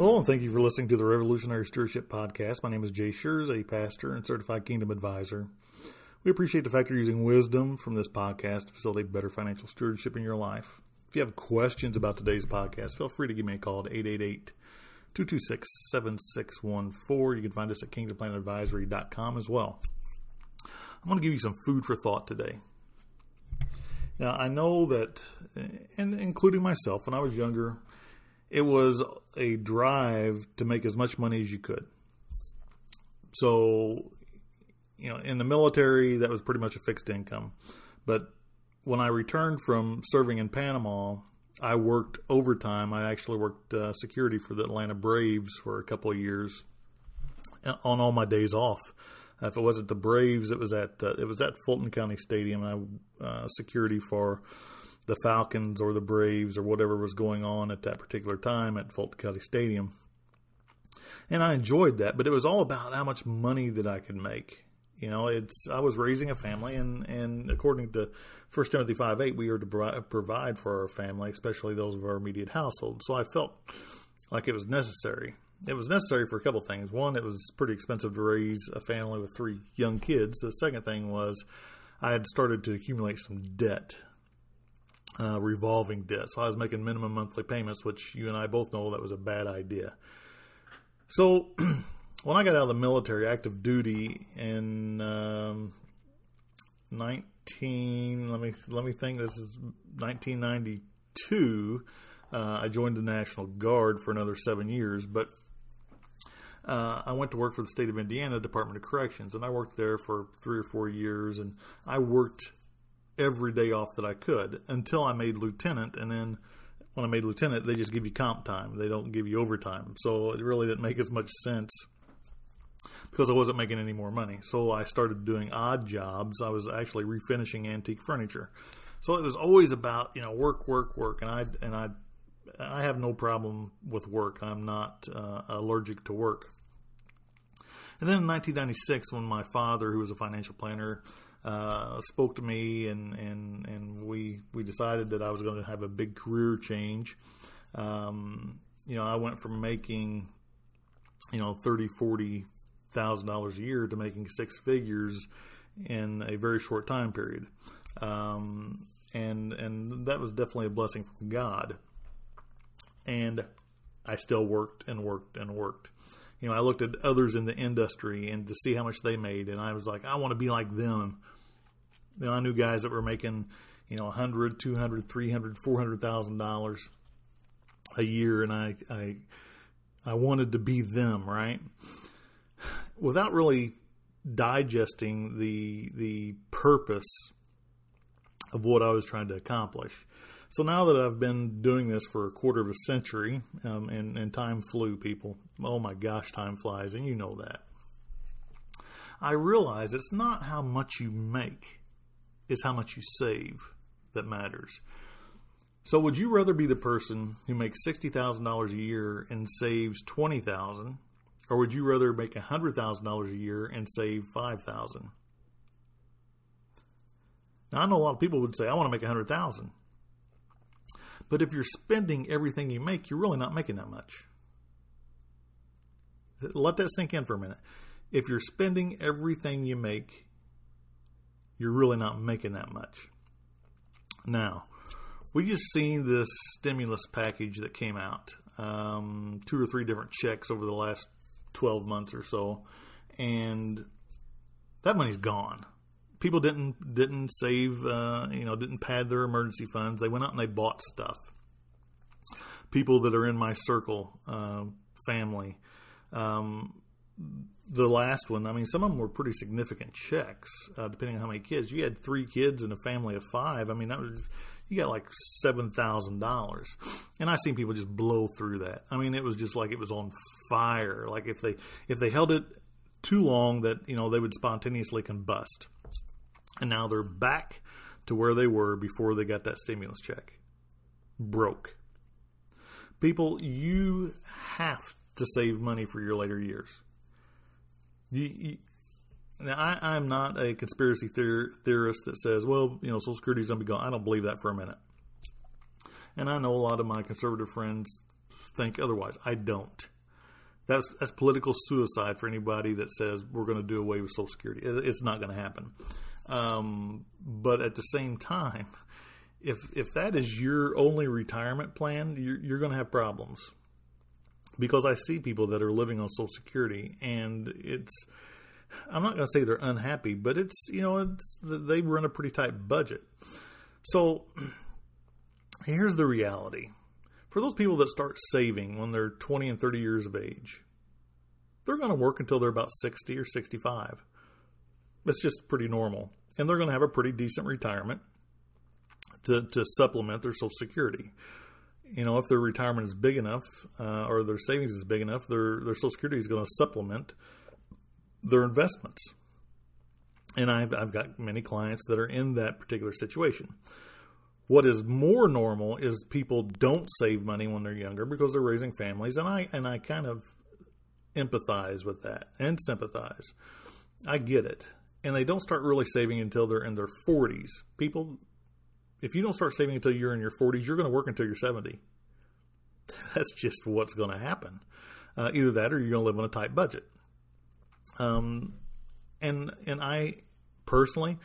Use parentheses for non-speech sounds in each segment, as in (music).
Hello, and thank you for listening to the Revolutionary Stewardship Podcast. My name is Jay Schurz, a pastor and certified kingdom advisor. We appreciate the fact you're using wisdom from this podcast to facilitate better financial stewardship in your life. If you have questions about today's podcast, feel free to give me a call at 888 226 7614. You can find us at kingdomplanadvisory.com as well. I'm going to give you some food for thought today. Now, I know that, and including myself, when I was younger, it was a drive to make as much money as you could. So, you know, in the military, that was pretty much a fixed income. But when I returned from serving in Panama, I worked overtime. I actually worked uh, security for the Atlanta Braves for a couple of years uh, on all my days off. Uh, if it wasn't the Braves, it was at uh, it was at Fulton County Stadium. I uh, security for the Falcons or the Braves or whatever was going on at that particular time at Fulton County Stadium. And I enjoyed that, but it was all about how much money that I could make. You know, it's I was raising a family, and and according to First Timothy five eight, we are to provide for our family, especially those of our immediate household. So I felt like it was necessary. It was necessary for a couple things. One, it was pretty expensive to raise a family with three young kids. The second thing was I had started to accumulate some debt uh, revolving debt. So I was making minimum monthly payments, which you and I both know that was a bad idea. So (clears throat) when I got out of the military, active duty in um, 19, let me let me think. This is 1992. Uh, I joined the National Guard for another seven years, but uh, I went to work for the state of Indiana Department of Corrections, and I worked there for three or four years. And I worked every day off that I could until I made lieutenant, and then when I made lieutenant, they just give you comp time. They don't give you overtime, so it really didn't make as much sense because I wasn't making any more money. So I started doing odd jobs. I was actually refinishing antique furniture. So it was always about you know work, work, work, and I and I I have no problem with work. I'm not uh, allergic to work. And then in 1996, when my father, who was a financial planner, uh, spoke to me, and, and, and we we decided that I was going to have a big career change. Um, you know, I went from making, you know, thirty, forty thousand dollars a year to making six figures in a very short time period, um, and and that was definitely a blessing from God. And I still worked and worked and worked you know, I looked at others in the industry and to see how much they made, and I was like, I want to be like them. I knew guys that were making, you know, a hundred, two hundred, three hundred, four hundred thousand dollars a year, and I, I, I wanted to be them, right? Without really digesting the the purpose of what I was trying to accomplish. So now that I've been doing this for a quarter of a century, um, and, and time flew, people. Oh my gosh, time flies, and you know that. I realize it's not how much you make, it's how much you save that matters. So, would you rather be the person who makes sixty thousand dollars a year and saves twenty thousand, or would you rather make hundred thousand dollars a year and save five thousand? Now, I know a lot of people would say, "I want to make a hundred thousand. But if you're spending everything you make, you're really not making that much. Let that sink in for a minute. If you're spending everything you make, you're really not making that much. Now, we just seen this stimulus package that came out, um, two or three different checks over the last 12 months or so, and that money's gone people didn't didn't save, uh, you know, didn't pad their emergency funds. They went out and they bought stuff. People that are in my circle, uh, family, um, the last one, I mean, some of them were pretty significant checks, uh, depending on how many kids. You had three kids in a family of five. I mean, was you got like seven thousand dollars, and I seen people just blow through that. I mean, it was just like it was on fire. Like if they if they held it too long, that you know they would spontaneously combust, and now they're back to where they were before they got that stimulus check, broke. People, you have to save money for your later years. You, you, now, I, am not a conspiracy theor- theorist that says, well, you know, Social Security is going to be gone. I don't believe that for a minute. And I know a lot of my conservative friends think otherwise. I don't. That's, that's political suicide for anybody that says we're going to do away with Social Security. It's not going to happen. Um, but at the same time, if if that is your only retirement plan, you're, you're going to have problems. Because I see people that are living on Social Security, and it's I'm not going to say they're unhappy, but it's you know it's they run a pretty tight budget. So (clears throat) here's the reality: for those people that start saving when they're 20 and 30 years of age, they're going to work until they're about 60 or 65. It's just pretty normal, and they're going to have a pretty decent retirement to to supplement their Social Security you know, if their retirement is big enough uh, or their savings is big enough, their their Social Security is going to supplement their investments. And I've, I've got many clients that are in that particular situation. What is more normal is people don't save money when they're younger because they're raising families, and I and I kind of empathize with that and sympathize. I get it, and they don't start really saving until they're in their 40s. People, if you don't start saving until you're in your 40s, you're going to work until you're 70. That's just what's going to happen. Uh, either that, or you're going to live on a tight budget. Um, and and I personally,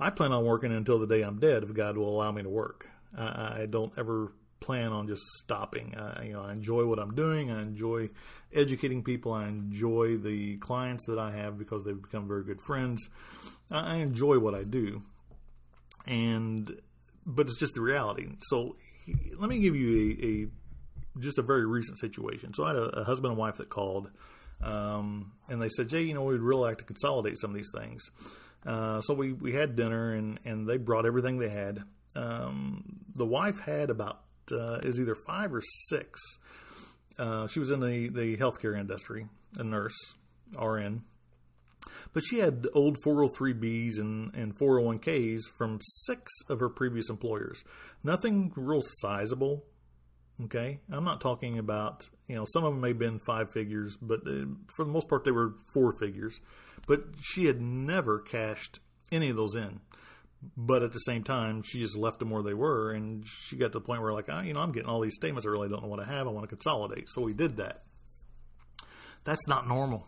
I plan on working until the day I'm dead if God will allow me to work. I, I don't ever plan on just stopping. I, you know, I enjoy what I'm doing. I enjoy educating people. I enjoy the clients that I have because they've become very good friends. I enjoy what I do, and but it's just the reality. So let me give you a, a just a very recent situation. So I had a, a husband and wife that called um, and they said, Jay, you know, we'd really like to consolidate some of these things. Uh, so we, we had dinner and, and they brought everything they had. Um, the wife had about, uh, is either five or six. Uh, she was in the, the healthcare industry, a nurse, RN. But she had old 403Bs and, and 401Ks from six of her previous employers. Nothing real sizable, Okay, I'm not talking about you know some of them may have been five figures, but uh, for the most part they were four figures. But she had never cashed any of those in. But at the same time, she just left them where they were, and she got to the point where like, oh, you know, I'm getting all these statements I really don't know what I have. I want to consolidate, so we did that. That's not normal.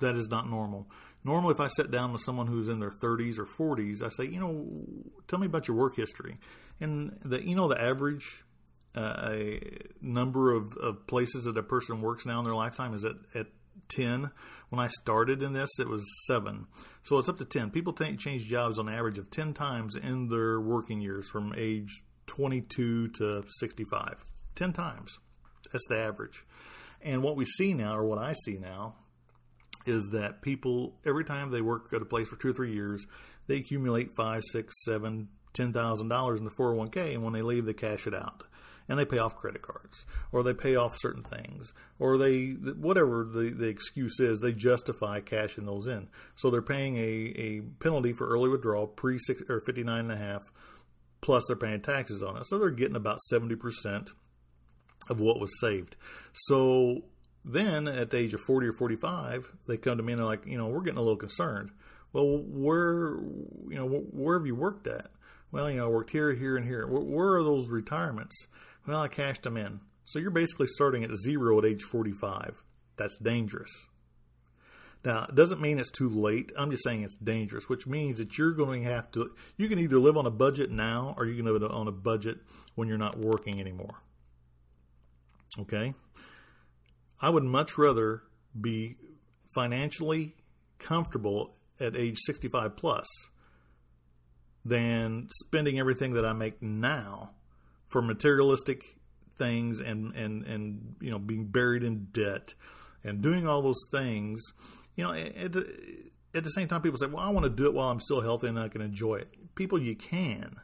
That is not normal. Normally, if I sit down with someone who's in their 30s or 40s, I say, you know, tell me about your work history, and the you know the average uh, a number of, of places that a person works now in their lifetime is at, at 10. When I started in this, it was 7. So it's up to 10. People t- change jobs on average of 10 times in their working years from age 22 to 65. 10 times. That's the average. And what we see now, or what I see now, is that people, every time they work at a place for two or three years, they accumulate five, six, seven, ten thousand dollars in the 401k, and when they leave, they cash it out. And they pay off credit cards or they pay off certain things or they whatever the, the excuse is they justify cashing those in. So they're paying a, a penalty for early withdrawal pre six or 59 and plus they're paying taxes on it. So they're getting about 70% of what was saved. So then at the age of 40 or 45 they come to me and they're like you know we're getting a little concerned well where you know where have you worked at well, you know, I worked here, here, and here. Where are those retirements? Well, I cashed them in. So you're basically starting at zero at age 45. That's dangerous. Now, it doesn't mean it's too late. I'm just saying it's dangerous, which means that you're going to have to, you can either live on a budget now or you can live on a budget when you're not working anymore. Okay? I would much rather be financially comfortable at age 65 plus than spending everything that I make now for materialistic things and and and you know being buried in debt and doing all those things you know at, at the same time people say well i want to do it while i'm still healthy and i can enjoy it people you can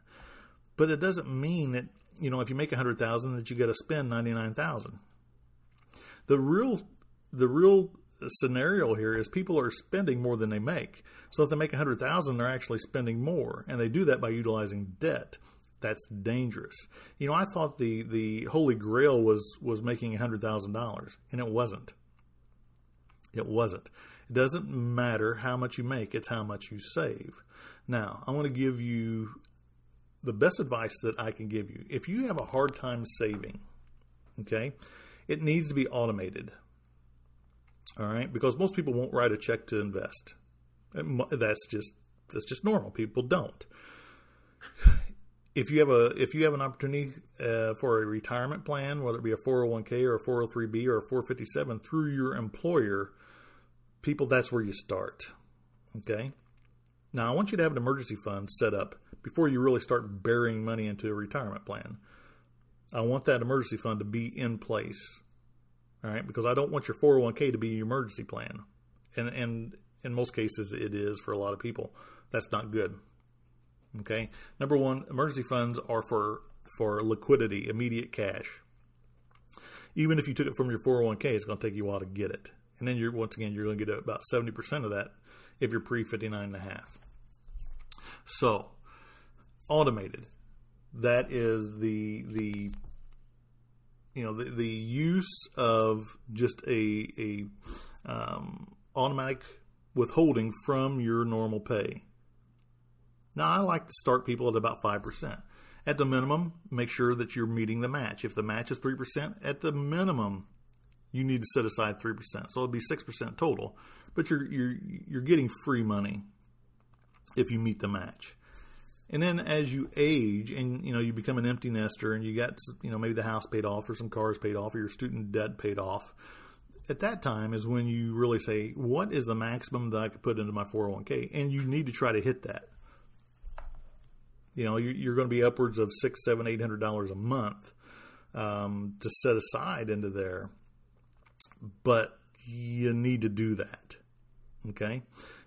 but it doesn't mean that you know if you make a hundred thousand that you got to spend ninety nine thousand. The real the real scenario here is people are spending more than they make. So if they make a hundred thousand, they're actually spending more, and they do that by utilizing debt. That's dangerous. You know, I thought the the holy grail was was making a hundred thousand dollars, and it wasn't. It wasn't. It doesn't matter how much you make; it's how much you save. Now, I want to give you the best advice that I can give you. If you have a hard time saving, okay, it needs to be automated. All right, because most people won't write a check to invest. That's just that's just normal. People don't. If you have a if you have an opportunity uh, for a retirement plan, whether it be a 401k or a 403b or a 457 through your employer, people that's where you start. Okay. Now I want you to have an emergency fund set up before you really start burying money into a retirement plan. I want that emergency fund to be in place. All right, because I don't want your 401k to be your emergency plan. And and in most cases it is for a lot of people. That's not good. Okay? Number 1, emergency funds are for for liquidity, immediate cash. Even if you took it from your 401k, it's going to take you a while to get it. And then you're once again you're going to get about 70% of that if you're pre 59 and a half. So, automated. That is the the you know the, the use of just a a um, automatic withholding from your normal pay. Now I like to start people at about five percent. At the minimum, make sure that you're meeting the match. If the match is three percent, at the minimum, you need to set aside three percent. So it'll be six percent total, but you're you're you're getting free money if you meet the match. And then as you age and you know you become an empty nester and you got you know maybe the house paid off or some cars paid off or your student debt paid off, at that time is when you really say what is the maximum that I could put into my 401k and you need to try to hit that. You know you're going to be upwards of six, seven, eight hundred dollars a month um, to set aside into there, but you need to do that. Okay,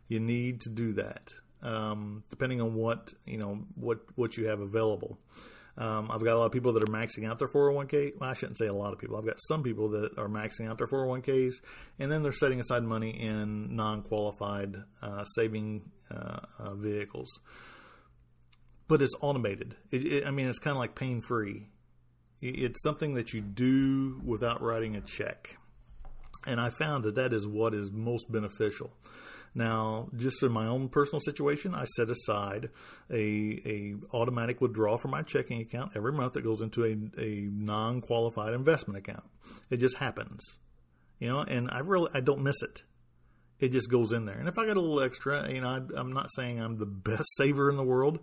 you need to do that um, depending on what you know what what you have available. Um, I've got a lot of people that are maxing out their 401k. Well, I shouldn't say a lot of people. I've got some people that are maxing out their 401ks, and then they're setting aside money in non-qualified uh, saving uh, uh, vehicles. But it's automated. It, it, I mean, it's kind of like pain-free. It's something that you do without writing a check, and I found that that is what is most beneficial. Now, just in my own personal situation, I set aside a, a automatic withdrawal from my checking account every month that goes into a, a non qualified investment account. It just happens, you know, and I really I don't miss it. It just goes in there, and if I got a little extra, you know, I, am not saying I'm the best (laughs) saver in the world,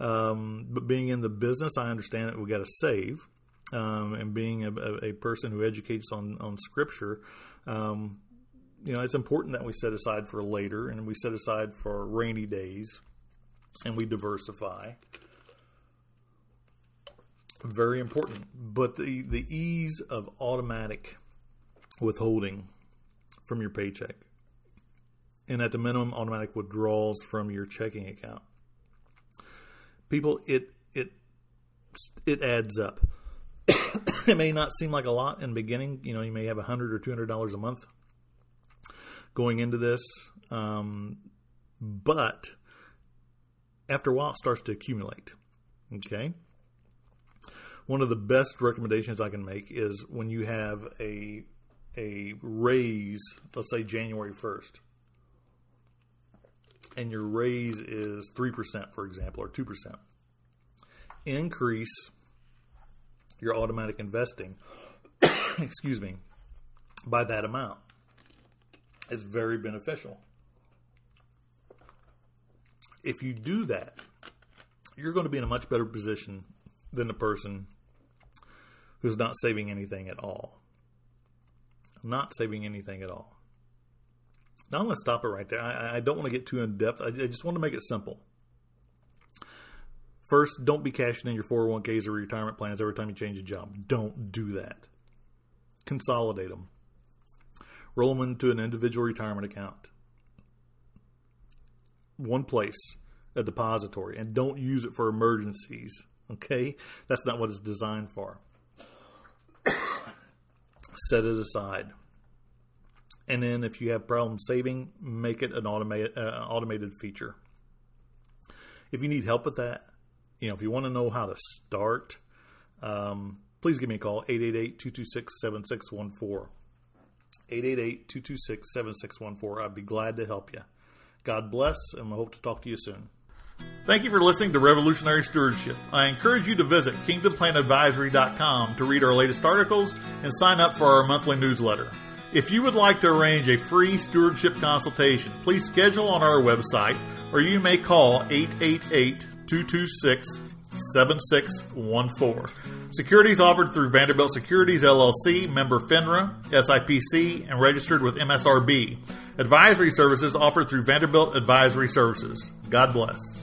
um, but being in the business, I understand that we got to save. Um, and being a, a, person who educates on on scripture, um, you know, it's important that we set aside for later and we set aside for rainy days and we diversify. Very important. But the, the ease of automatic withholding from your paycheck and at the minimum automatic withdrawals from your checking account. People, it it it adds up. (coughs) it may not seem like a lot in the beginning. You know, you may have a hundred or two hundred dollars a month going into this. Um, but after a while, it starts to accumulate. Okay. One of the best recommendations I can make is when you have a a raise, let's say January first, and your raise is three percent, for example, or two percent. Increase your automatic investing, (coughs) excuse me, by that amount is very beneficial. If you do that, you're going to be in a much better position than the person who's not saving anything at all. Not saving anything at all. Now I'm going to stop it right there. I, I don't want to get too in depth. I, I just want to make it simple. First, don't be cashing in your 401ks or retirement plans every time you change a job. Don't do that. Consolidate them roll them into an individual retirement account. One place, a depository, and don't use it for emergencies. Okay? That's not what it's designed for. (coughs) Set it aside. And then if you have problems saving, make it an automated, uh, automated feature. If you need help with that, you know, if you want to know how to start, um, please give me a call 888 226 7614. 888 226 7614. I'd be glad to help you. God bless, and I hope to talk to you soon. Thank you for listening to Revolutionary Stewardship. I encourage you to visit kingdomplanadvisory.com to read our latest articles and sign up for our monthly newsletter. If you would like to arrange a free stewardship consultation, please schedule on our website or you may call 888 226 7614. Securities offered through Vanderbilt Securities LLC, member FINRA, SIPC, and registered with MSRB. Advisory services offered through Vanderbilt Advisory Services. God bless.